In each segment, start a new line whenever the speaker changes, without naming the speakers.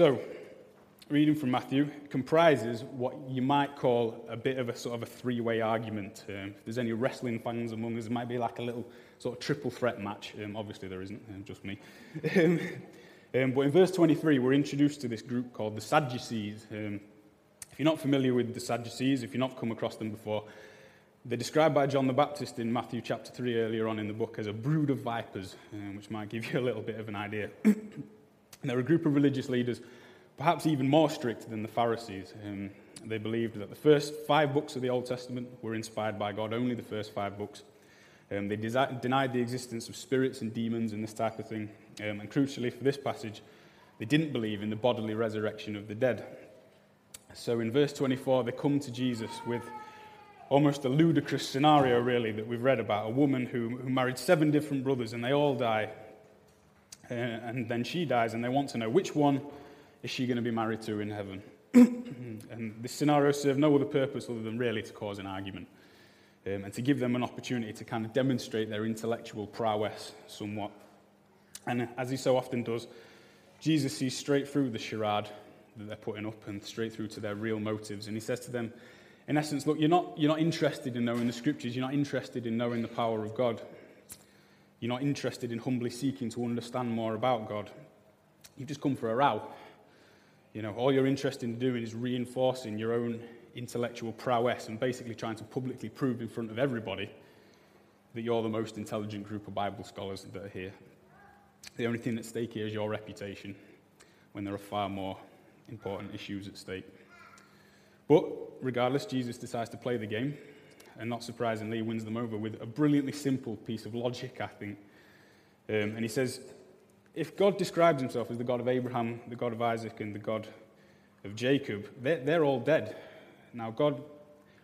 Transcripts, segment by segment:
So, reading from Matthew comprises what you might call a bit of a sort of a three way argument. Um, if there's any wrestling fans among us, it might be like a little sort of triple threat match. Um, obviously, there isn't, um, just me. Um, um, but in verse 23, we're introduced to this group called the Sadducees. Um, if you're not familiar with the Sadducees, if you've not come across them before, they're described by John the Baptist in Matthew chapter 3 earlier on in the book as a brood of vipers, which might give you a little bit of an idea. they're a group of religious leaders, perhaps even more strict than the Pharisees. Um, they believed that the first five books of the Old Testament were inspired by God, only the first five books. Um, they desi- denied the existence of spirits and demons and this type of thing. Um, and crucially for this passage, they didn't believe in the bodily resurrection of the dead. So in verse 24, they come to Jesus with almost a ludicrous scenario, really, that we've read about a woman who, who married seven different brothers and they all die. Uh, and then she dies, and they want to know which one is she going to be married to in heaven. and this scenario serves no other purpose other than really to cause an argument um, and to give them an opportunity to kind of demonstrate their intellectual prowess somewhat. And as he so often does, Jesus sees straight through the charade that they're putting up and straight through to their real motives. And he says to them, in essence, look, you're not, you're not interested in knowing the scriptures, you're not interested in knowing the power of God. You're not interested in humbly seeking to understand more about God. You've just come for a row. You know, all you're interested in doing is reinforcing your own intellectual prowess and basically trying to publicly prove in front of everybody that you're the most intelligent group of Bible scholars that are here. The only thing at stake here is your reputation when there are far more important issues at stake. But regardless, Jesus decides to play the game, and not surprisingly, he wins them over with a brilliantly simple piece of logic, I think. Um, and he says, if God describes himself as the God of Abraham, the God of Isaac, and the God of Jacob, they're, they're all dead. Now, God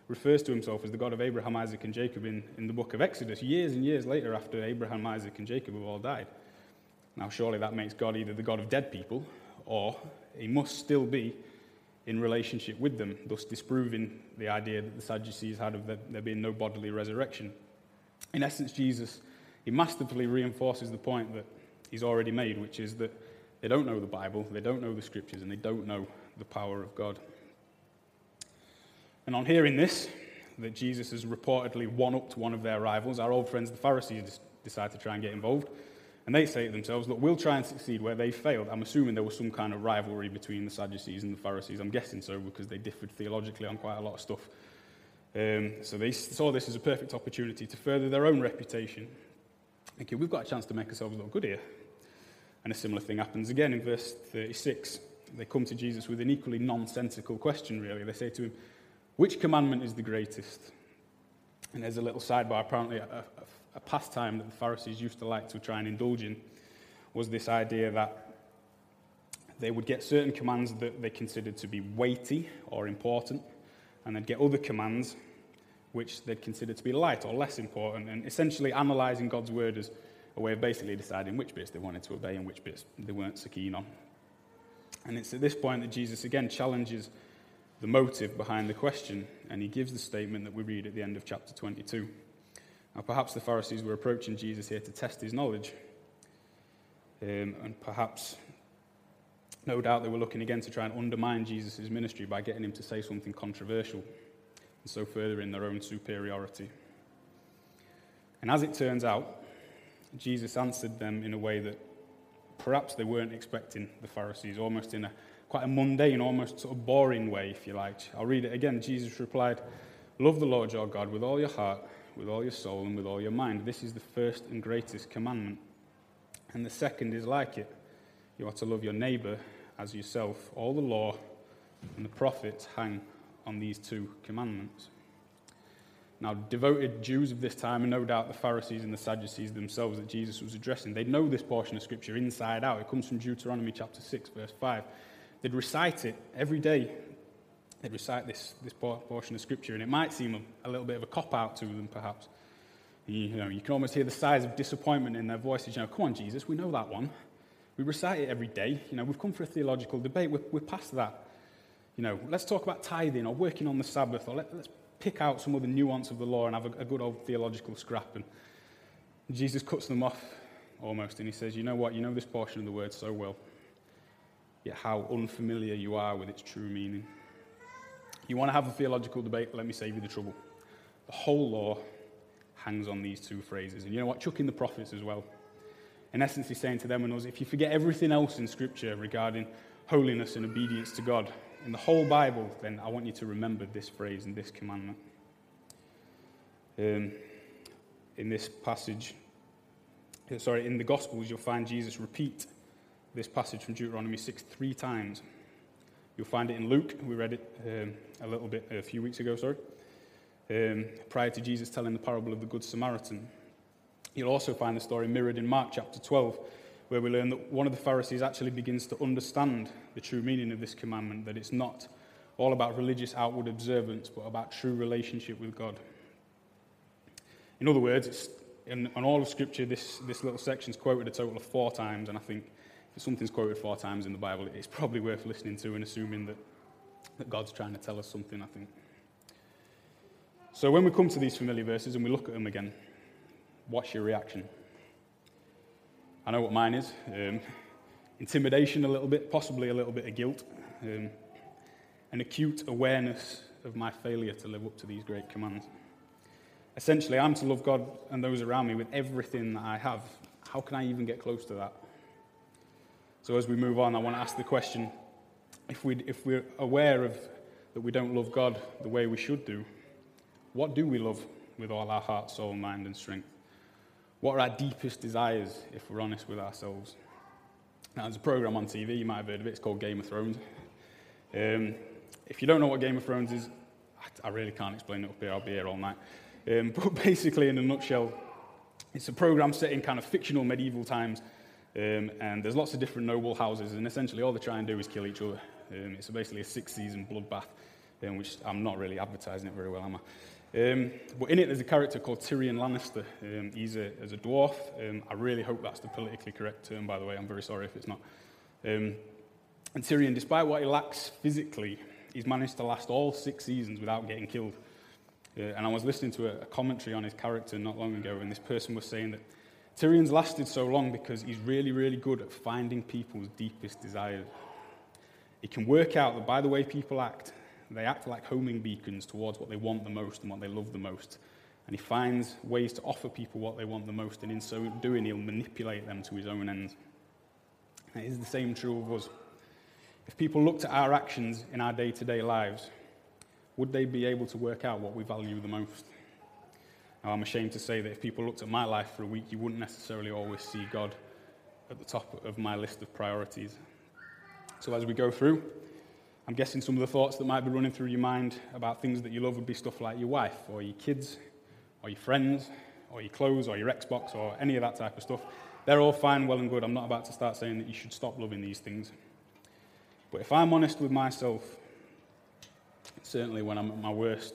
refers to himself as the God of Abraham, Isaac, and Jacob in, in the book of Exodus, years and years later after Abraham, Isaac, and Jacob have all died. Now, surely that makes God either the God of dead people or he must still be in relationship with them, thus disproving the idea that the Sadducees had of there being no bodily resurrection. In essence, Jesus, he masterfully reinforces the point that he's already made, which is that they don't know the Bible, they don't know the scriptures, and they don't know the power of God. And on hearing this, that Jesus has reportedly won up to one of their rivals, our old friends, the Pharisees, decide to try and get involved. And they say to themselves, look, we'll try and succeed where they failed. I'm assuming there was some kind of rivalry between the Sadducees and the Pharisees. I'm guessing so because they differed theologically on quite a lot of stuff. Um, so they saw this as a perfect opportunity to further their own reputation. Okay, we've got a chance to make ourselves look good here. And a similar thing happens again in verse 36. They come to Jesus with an equally nonsensical question, really. They say to him, Which commandment is the greatest? And there's a little sidebar. Apparently, a, a, a pastime that the Pharisees used to like to try and indulge in was this idea that they would get certain commands that they considered to be weighty or important, and they'd get other commands which they'd consider to be light or less important, and essentially analysing God's word as a way of basically deciding which bits they wanted to obey and which bits they weren't so keen on. And it's at this point that Jesus again challenges the motive behind the question, and he gives the statement that we read at the end of chapter 22. Perhaps the Pharisees were approaching Jesus here to test his knowledge. Um, and perhaps, no doubt, they were looking again to try and undermine Jesus' ministry by getting him to say something controversial, and so furthering their own superiority. And as it turns out, Jesus answered them in a way that perhaps they weren't expecting the Pharisees, almost in a quite a mundane, almost sort of boring way, if you like. I'll read it again. Jesus replied, Love the Lord your God with all your heart with all your soul and with all your mind. This is the first and greatest commandment. And the second is like it you are to love your neighbor as yourself. All the law and the prophets hang on these two commandments. Now, devoted Jews of this time, and no doubt the Pharisees and the Sadducees themselves that Jesus was addressing, they'd know this portion of Scripture inside out. It comes from Deuteronomy chapter 6, verse 5. They'd recite it every day they'd recite this, this portion of Scripture, and it might seem a, a little bit of a cop out to them, perhaps. You, know, you can almost hear the sighs of disappointment in their voices. You know, come on, Jesus, we know that one. We recite it every day. You know, we've come for a theological debate. We're, we're past that. You know, let's talk about tithing or working on the Sabbath, or let, us pick out some other nuance of the law and have a, a good old theological scrap. And Jesus cuts them off almost, and he says, You know what? You know this portion of the word so well. yet how unfamiliar you are with its true meaning. You want to have a theological debate? Let me save you the trouble. The whole law hangs on these two phrases. And you know what? Chuck in the prophets as well. In essence, he's saying to them and us if you forget everything else in Scripture regarding holiness and obedience to God in the whole Bible, then I want you to remember this phrase and this commandment. Um, in this passage, uh, sorry, in the Gospels, you'll find Jesus repeat this passage from Deuteronomy 6 three times. You'll find it in Luke, we read it um, a little bit a few weeks ago, sorry, um, prior to Jesus telling the parable of the Good Samaritan. You'll also find the story mirrored in Mark chapter 12, where we learn that one of the Pharisees actually begins to understand the true meaning of this commandment, that it's not all about religious outward observance, but about true relationship with God. In other words, in, in all of Scripture, this, this little section is quoted a total of four times, and I think if something's quoted four times in the Bible, it's probably worth listening to and assuming that, that God's trying to tell us something, I think. So when we come to these familiar verses and we look at them again, what's your reaction? I know what mine is. Um, intimidation a little bit, possibly a little bit of guilt, um, an acute awareness of my failure to live up to these great commands. Essentially, I'm to love God and those around me with everything that I have. How can I even get close to that? So, as we move on, I want to ask the question if, we, if we're aware of that we don't love God the way we should do, what do we love with all our heart, soul, mind, and strength? What are our deepest desires if we're honest with ourselves? Now, there's a program on TV, you might have heard of it, it's called Game of Thrones. Um, if you don't know what Game of Thrones is, I really can't explain it up here, I'll be here all night. Um, but basically, in a nutshell, it's a program set in kind of fictional medieval times, um, and there's lots of different noble houses, and essentially all they try and do is kill each other. Um, it's basically a six season bloodbath, um, which I'm not really advertising it very well, am I? Um, but in it, there's a character called Tyrion Lannister. Um, he's, a, he's a dwarf. Um, I really hope that's the politically correct term, by the way. I'm very sorry if it's not. And Tyrion, despite what he lacks physically, he's managed to last all six seasons without getting killed. Uh, and I was listening to a, a commentary on his character not long ago, and this person was saying that Tyrion's lasted so long because he's really, really good at finding people's deepest desires. He can work out that by the way people act, they act like homing beacons towards what they want the most and what they love the most. And he finds ways to offer people what they want the most, and in so doing, he'll manipulate them to his own ends. It is the same true of us. If people looked at our actions in our day to day lives, would they be able to work out what we value the most? I'm ashamed to say that if people looked at my life for a week, you wouldn't necessarily always see God at the top of my list of priorities. So, as we go through, I'm guessing some of the thoughts that might be running through your mind about things that you love would be stuff like your wife, or your kids, or your friends, or your clothes, or your Xbox, or any of that type of stuff. They're all fine, well, and good. I'm not about to start saying that you should stop loving these things. But if I'm honest with myself, certainly when I'm at my worst,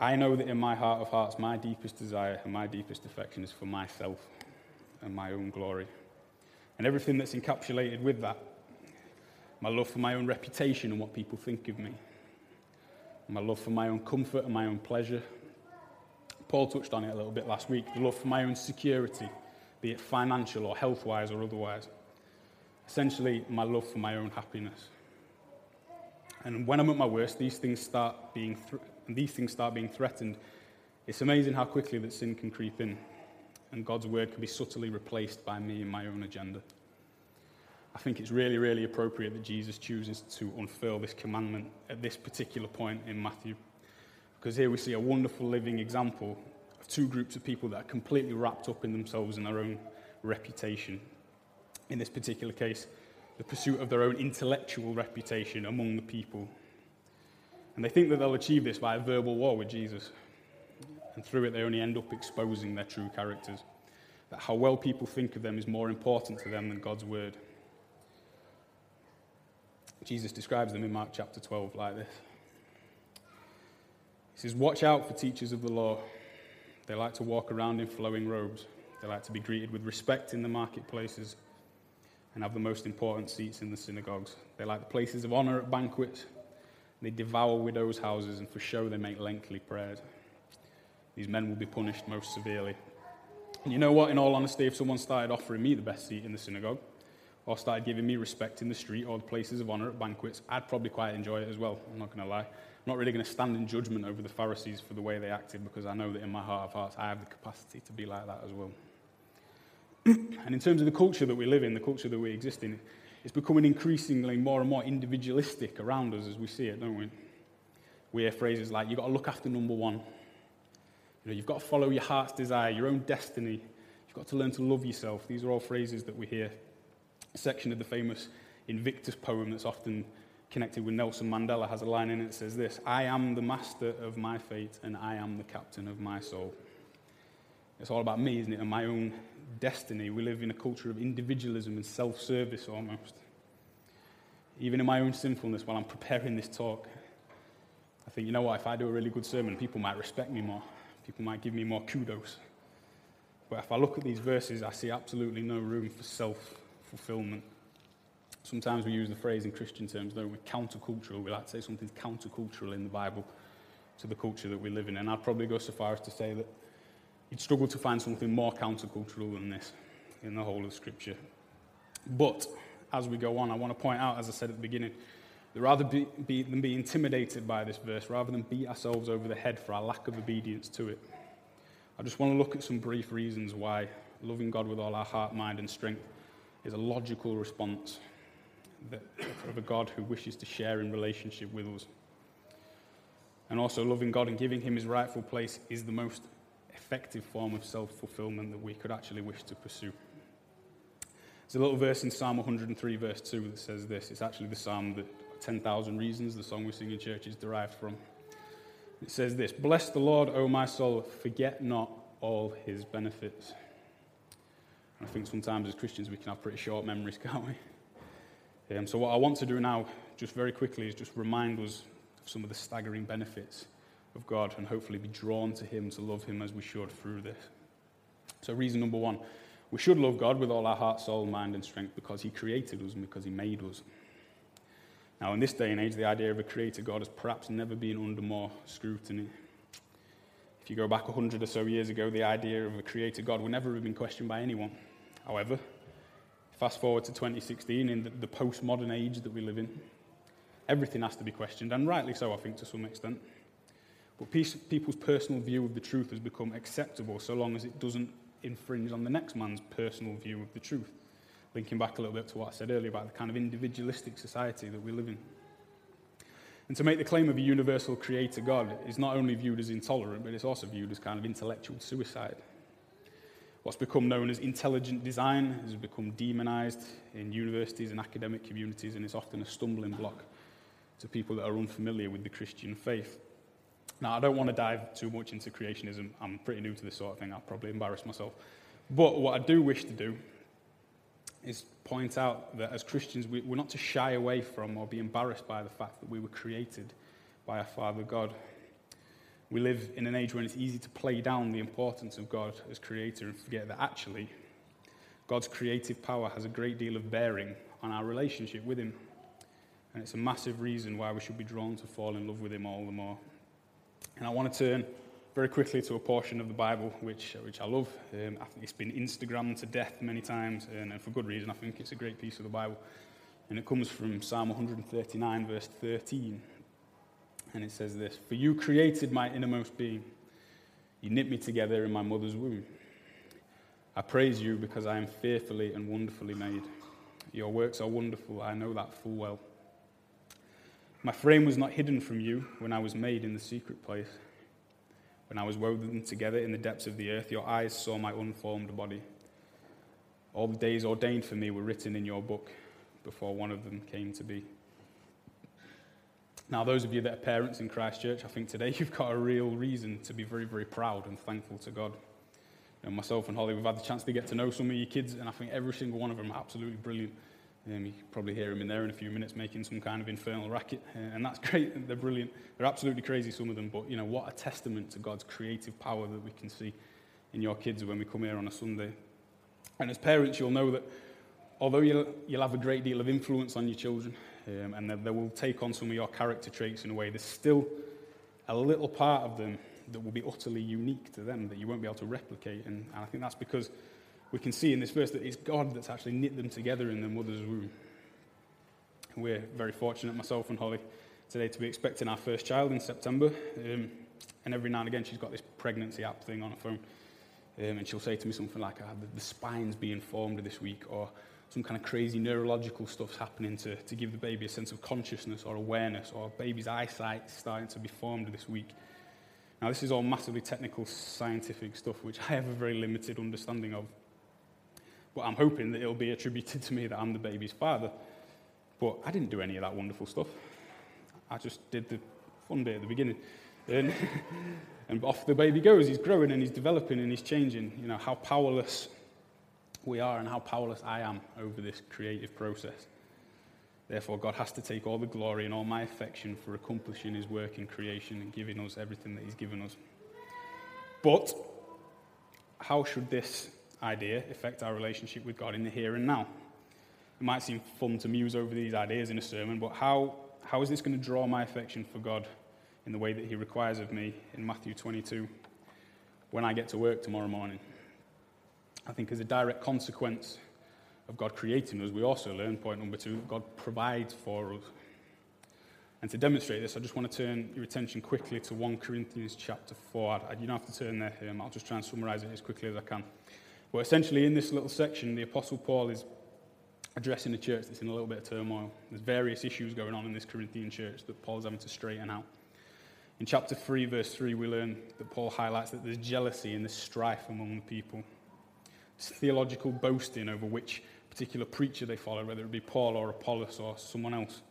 I know that in my heart of hearts, my deepest desire and my deepest affection is for myself and my own glory. And everything that's encapsulated with that my love for my own reputation and what people think of me, my love for my own comfort and my own pleasure. Paul touched on it a little bit last week the love for my own security, be it financial or health wise or otherwise. Essentially, my love for my own happiness. And when I'm at my worst, these things start being, th- these things start being threatened. It's amazing how quickly that sin can creep in, and God's word can be subtly replaced by me and my own agenda. I think it's really, really appropriate that Jesus chooses to unfurl this commandment at this particular point in Matthew. Because here we see a wonderful living example of two groups of people that are completely wrapped up in themselves and their own reputation. In this particular case, the pursuit of their own intellectual reputation among the people. And they think that they'll achieve this by a verbal war with Jesus. And through it, they only end up exposing their true characters. That how well people think of them is more important to them than God's word. Jesus describes them in Mark chapter 12 like this He says, Watch out for teachers of the law. They like to walk around in flowing robes, they like to be greeted with respect in the marketplaces and have the most important seats in the synagogues. They like the places of honor at banquets. They devour widows' houses, and for show they make lengthy prayers. These men will be punished most severely. And you know what? In all honesty, if someone started offering me the best seat in the synagogue, or started giving me respect in the street or the places of honor at banquets, I'd probably quite enjoy it as well. I'm not going to lie. I'm not really going to stand in judgment over the Pharisees for the way they acted because I know that in my heart of hearts I have the capacity to be like that as well. and in terms of the culture that we live in, the culture that we exist in, it's becoming increasingly more and more individualistic around us as we see it, don't we? We hear phrases like, you've got to look after number one. You know, you've got to follow your heart's desire, your own destiny. You've got to learn to love yourself. These are all phrases that we hear. A section of the famous Invictus poem that's often connected with Nelson Mandela has a line in it that says this I am the master of my fate, and I am the captain of my soul. It's all about me, isn't it, and my own destiny. We live in a culture of individualism and self service almost. Even in my own sinfulness, while I'm preparing this talk, I think, you know what, if I do a really good sermon, people might respect me more. People might give me more kudos. But if I look at these verses, I see absolutely no room for self fulfillment. Sometimes we use the phrase in Christian terms, don't we? Countercultural. We like to say something's countercultural in the Bible to the culture that we live in. And I'd probably go so far as to say that you'd struggle to find something more countercultural than this in the whole of Scripture. But as we go on, I want to point out, as I said at the beginning, that rather be, be, than be intimidated by this verse, rather than beat ourselves over the head for our lack of obedience to it, I just want to look at some brief reasons why loving God with all our heart, mind, and strength is a logical response of a God who wishes to share in relationship with us. And also, loving God and giving Him His rightful place is the most effective form of self fulfillment that we could actually wish to pursue. There's a little verse in Psalm 103, verse 2, that says this. It's actually the psalm that 10,000 Reasons, the song we sing in church, is derived from. It says this Bless the Lord, O my soul, forget not all his benefits. And I think sometimes as Christians we can have pretty short memories, can't we? Um, so, what I want to do now, just very quickly, is just remind us of some of the staggering benefits of God and hopefully be drawn to Him to love Him as we should through this. So, reason number one we should love God with all our heart, soul, mind, and strength because He created us and because He made us. Now, in this day and age, the idea of a creator God has perhaps never been under more scrutiny. If you go back 100 or so years ago, the idea of a creator God would never have been questioned by anyone. However, fast forward to 2016, in the, the postmodern age that we live in, everything has to be questioned, and rightly so, I think, to some extent. But people's personal view of the truth has become acceptable so long as it doesn't infringe on the next man's personal view of the truth. Linking back a little bit to what I said earlier about the kind of individualistic society that we live in. And to make the claim of a universal creator God is not only viewed as intolerant, but it's also viewed as kind of intellectual suicide. What's become known as intelligent design has become demonized in universities and academic communities, and it's often a stumbling block to people that are unfamiliar with the Christian faith. Now, I don't want to dive too much into creationism. I'm pretty new to this sort of thing. I'll probably embarrass myself. But what I do wish to do is point out that as Christians, we, are not to shy away from or be embarrassed by the fact that we were created by our Father God. We live in an age when it's easy to play down the importance of God as creator and forget that actually God's creative power has a great deal of bearing on our relationship with Him. And it's a massive reason why we should be drawn to fall in love with Him all the more. And I want to turn very quickly to a portion of the Bible which, which I love. Um, I think it's been Instagrammed to death many times, and, and for good reason. I think it's a great piece of the Bible. And it comes from Psalm 139, verse 13. And it says this For you created my innermost being, you knit me together in my mother's womb. I praise you because I am fearfully and wonderfully made. Your works are wonderful, I know that full well. My frame was not hidden from you when I was made in the secret place. When I was woven together in the depths of the earth, your eyes saw my unformed body. All the days ordained for me were written in your book before one of them came to be. Now, those of you that are parents in Christchurch, I think today you've got a real reason to be very, very proud and thankful to God. You know, myself and Holly, we've had the chance to get to know some of your kids, and I think every single one of them are absolutely brilliant. Um, you can probably hear them in there in a few minutes making some kind of infernal racket, uh, and that's great. They're brilliant. They're absolutely crazy, some of them, but you know what a testament to God's creative power that we can see in your kids when we come here on a Sunday. And as parents, you'll know that although you'll, you'll have a great deal of influence on your children, um, and they, will take on some of your character traits in a way, there's still a little part of them that will be utterly unique to them that you won't be able to replicate. And, and I think that's because we can see in this verse that it's God that's actually knit them together in their mother's womb. We're very fortunate, myself and Holly, today to be expecting our first child in September. Um, and every now and again, she's got this pregnancy app thing on her phone. Um, and she'll say to me something like, oh, the, spine's being formed this week, or some kind of crazy neurological stuff's happening to, to give the baby a sense of consciousness or awareness, or baby's eyesight starting to be formed this week. Now, this is all massively technical, scientific stuff, which I have a very limited understanding of. But I'm hoping that it'll be attributed to me that I'm the baby's father. But I didn't do any of that wonderful stuff. I just did the fun bit at the beginning. And, and off the baby goes. He's growing and he's developing and he's changing. You know, how powerless we are and how powerless I am over this creative process. Therefore, God has to take all the glory and all my affection for accomplishing his work in creation and giving us everything that he's given us. But how should this idea affect our relationship with God in the here and now? It might seem fun to muse over these ideas in a sermon, but how, how is this going to draw my affection for God in the way that he requires of me in Matthew 22 when I get to work tomorrow morning? I think as a direct consequence of God creating us, we also learn, point number two, that God provides for us. And to demonstrate this, I just want to turn your attention quickly to 1 Corinthians chapter 4. You don't have to turn there, um, I'll just try and summarize it as quickly as I can. But essentially, in this little section, the Apostle Paul is addressing a church that's in a little bit of turmoil. There's various issues going on in this Corinthian church that Paul's having to straighten out. In chapter 3, verse 3, we learn that Paul highlights that there's jealousy and there's strife among the people. It's theological boasting over which particular preacher they follow, whether it be Paul or Apollos or someone else.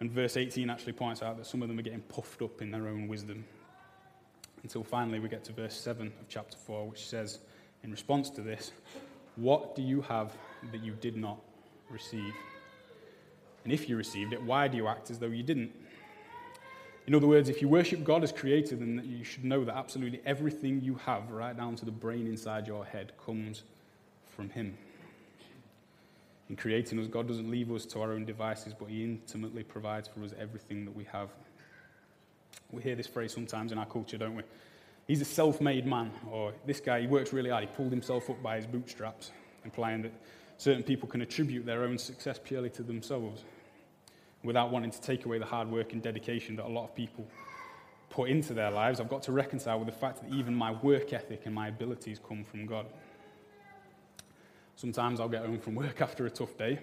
And verse 18 actually points out that some of them are getting puffed up in their own wisdom. Until finally we get to verse 7 of chapter 4, which says, in response to this, What do you have that you did not receive? And if you received it, why do you act as though you didn't? In other words, if you worship God as creator, then you should know that absolutely everything you have, right down to the brain inside your head, comes from Him. In creating us, God doesn't leave us to our own devices, but He intimately provides for us everything that we have. We hear this phrase sometimes in our culture, don't we? He's a self made man, or this guy, he works really hard, he pulled himself up by his bootstraps, implying that certain people can attribute their own success purely to themselves without wanting to take away the hard work and dedication that a lot of people put into their lives. I've got to reconcile with the fact that even my work ethic and my abilities come from God. Sometimes I'll get home from work after a tough day.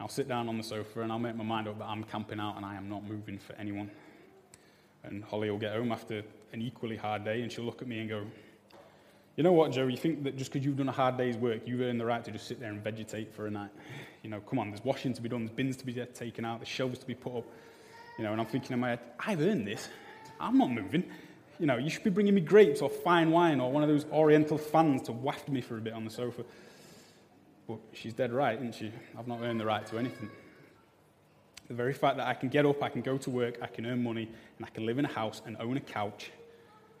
I'll sit down on the sofa and I'll make my mind up that I'm camping out and I am not moving for anyone. And Holly will get home after an equally hard day and she'll look at me and go, You know what, Joe? You think that just because you've done a hard day's work, you've earned the right to just sit there and vegetate for a night? You know, come on, there's washing to be done, there's bins to be taken out, there's shelves to be put up. You know, and I'm thinking in my head, I've earned this. I'm not moving. You know, you should be bringing me grapes or fine wine or one of those oriental fans to waft me for a bit on the sofa. But she's dead right, isn't she? I've not earned the right to anything. The very fact that I can get up, I can go to work, I can earn money, and I can live in a house and own a couch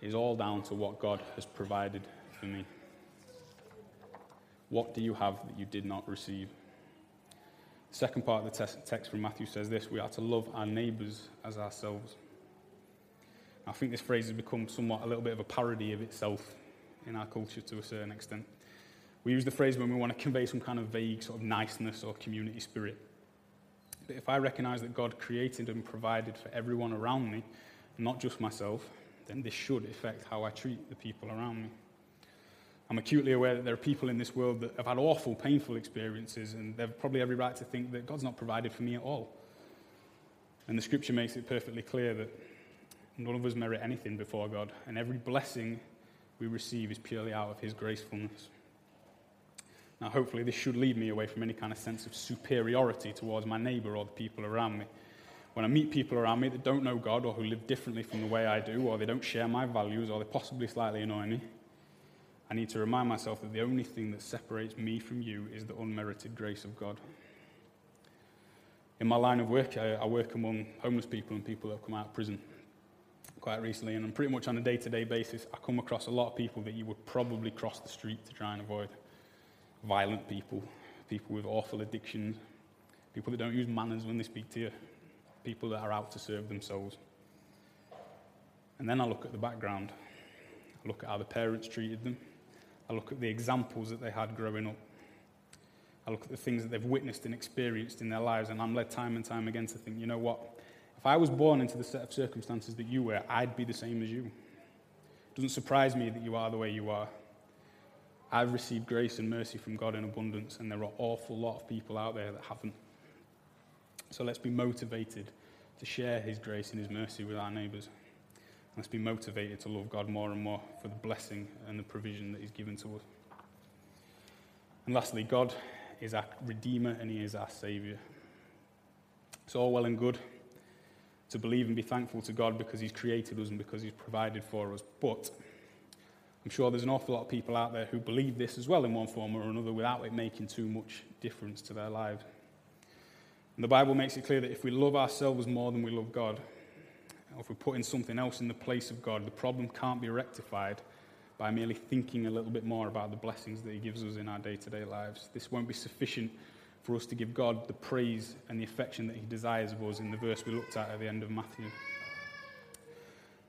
is all down to what God has provided for me. What do you have that you did not receive? The second part of the text from Matthew says this we are to love our neighbours as ourselves. I think this phrase has become somewhat a little bit of a parody of itself in our culture to a certain extent. We use the phrase when we want to convey some kind of vague sort of niceness or community spirit. But if I recognize that God created and provided for everyone around me, not just myself, then this should affect how I treat the people around me. I'm acutely aware that there are people in this world that have had awful, painful experiences, and they've probably every right to think that God's not provided for me at all. And the scripture makes it perfectly clear that none of us merit anything before God, and every blessing we receive is purely out of His gracefulness. Now, hopefully, this should lead me away from any kind of sense of superiority towards my neighbor or the people around me. When I meet people around me that don't know God or who live differently from the way I do, or they don't share my values, or they possibly slightly annoy me, I need to remind myself that the only thing that separates me from you is the unmerited grace of God. In my line of work, I, I work among homeless people and people that have come out of prison quite recently, and I'm pretty much on a day to day basis, I come across a lot of people that you would probably cross the street to try and avoid violent people, people with awful addictions, people that don't use manners when they speak to you, people that are out to serve themselves. And then I look at the background. I look at how the parents treated them. I look at the examples that they had growing up. I look at the things that they've witnessed and experienced in their lives, and I'm led time and time again to think, you know what? If I was born into the set of circumstances that you were, I'd be the same as you. It doesn't surprise me that you are the way you are. I've received grace and mercy from God in abundance, and there are an awful lot of people out there that haven't. So let's be motivated to share His grace and His mercy with our neighbours. Let's be motivated to love God more and more for the blessing and the provision that He's given to us. And lastly, God is our Redeemer and He is our Saviour. It's all well and good to believe and be thankful to God because He's created us and because He's provided for us. But I'm sure there's an awful lot of people out there who believe this as well in one form or another without it making too much difference to their lives. And the Bible makes it clear that if we love ourselves more than we love God, or if we're putting something else in the place of God, the problem can't be rectified by merely thinking a little bit more about the blessings that He gives us in our day to day lives. This won't be sufficient for us to give God the praise and the affection that He desires of us in the verse we looked at at the end of Matthew.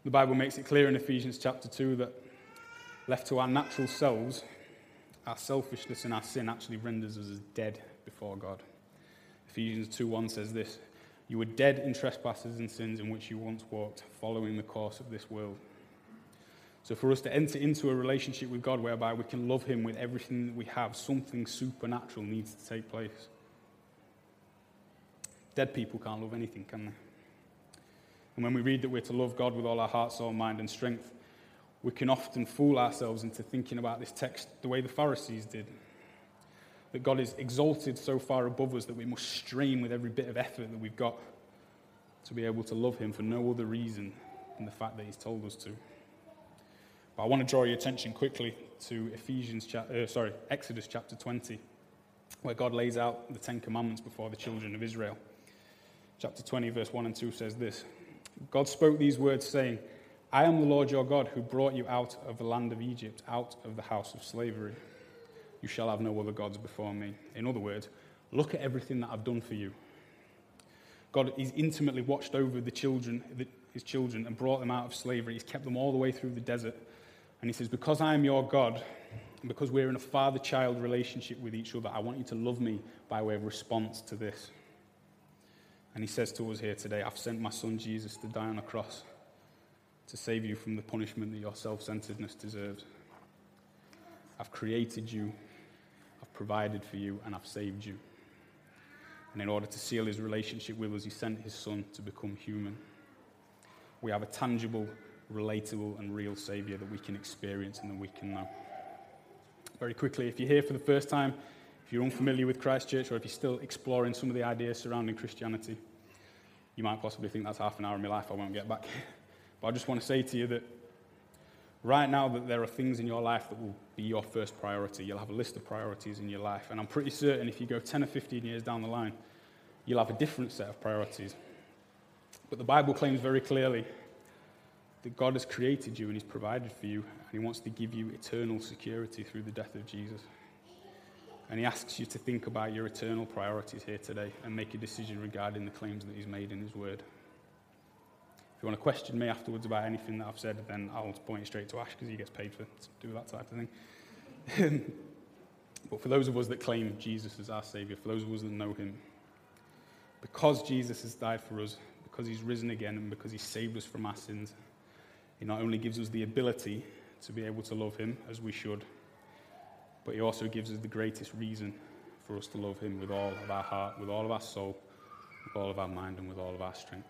The Bible makes it clear in Ephesians chapter 2 that left to our natural selves, our selfishness and our sin actually renders us as dead before God. Ephesians 2:1 says this, "You were dead in trespasses and sins in which you once walked, following the course of this world." So, for us to enter into a relationship with God whereby we can love Him with everything that we have, something supernatural needs to take place. Dead people can't love anything, can they? And when we read that we're to love God with all our heart, soul, mind, and strength, we can often fool ourselves into thinking about this text the way the Pharisees did. That God is exalted so far above us that we must strain with every bit of effort that we've got to be able to love Him for no other reason than the fact that He's told us to. But I want to draw your attention quickly to Ephesians, uh, sorry, Exodus chapter 20, where God lays out the Ten Commandments before the children of Israel. Chapter 20, verse 1 and 2 says this God spoke these words, saying, I am the Lord your God who brought you out of the land of Egypt, out of the house of slavery. You shall have no other gods before me. In other words, look at everything that I've done for you. God is intimately watched over the children, his children and brought them out of slavery. He's kept them all the way through the desert. And he says, Because I am your God, and because we're in a father child relationship with each other, I want you to love me by way of response to this. And he says to us here today, I've sent my son Jesus to die on a cross to save you from the punishment that your self centeredness deserves. I've created you, provided for you, and I've saved you. And in order to seal his relationship with us, he sent his son to become human. We have a tangible relatable and real Savior that we can experience and that we can know. Very quickly, if you're here for the first time, if you're unfamiliar with Christchurch, or if you're still exploring some of the ideas surrounding Christianity, you might possibly think that's half an hour of my life I won't get back. But I just want to say to you that right now that there are things in your life that will be your first priority. You'll have a list of priorities in your life. And I'm pretty certain if you go 10 or 15 years down the line, you'll have a different set of priorities. But the Bible claims very clearly that God has created you and He's provided for you, and He wants to give you eternal security through the death of Jesus. And He asks you to think about your eternal priorities here today and make a decision regarding the claims that He's made in His Word. You want to question me afterwards about anything that I've said, then I'll point you straight to Ash because he gets paid for to do that type of thing. but for those of us that claim Jesus as our Savior, for those of us that know Him, because Jesus has died for us, because He's risen again, and because He saved us from our sins, he not only gives us the ability to be able to love Him as we should, but He also gives us the greatest reason for us to love Him with all of our heart, with all of our soul, with all of our mind, and with all of our strength.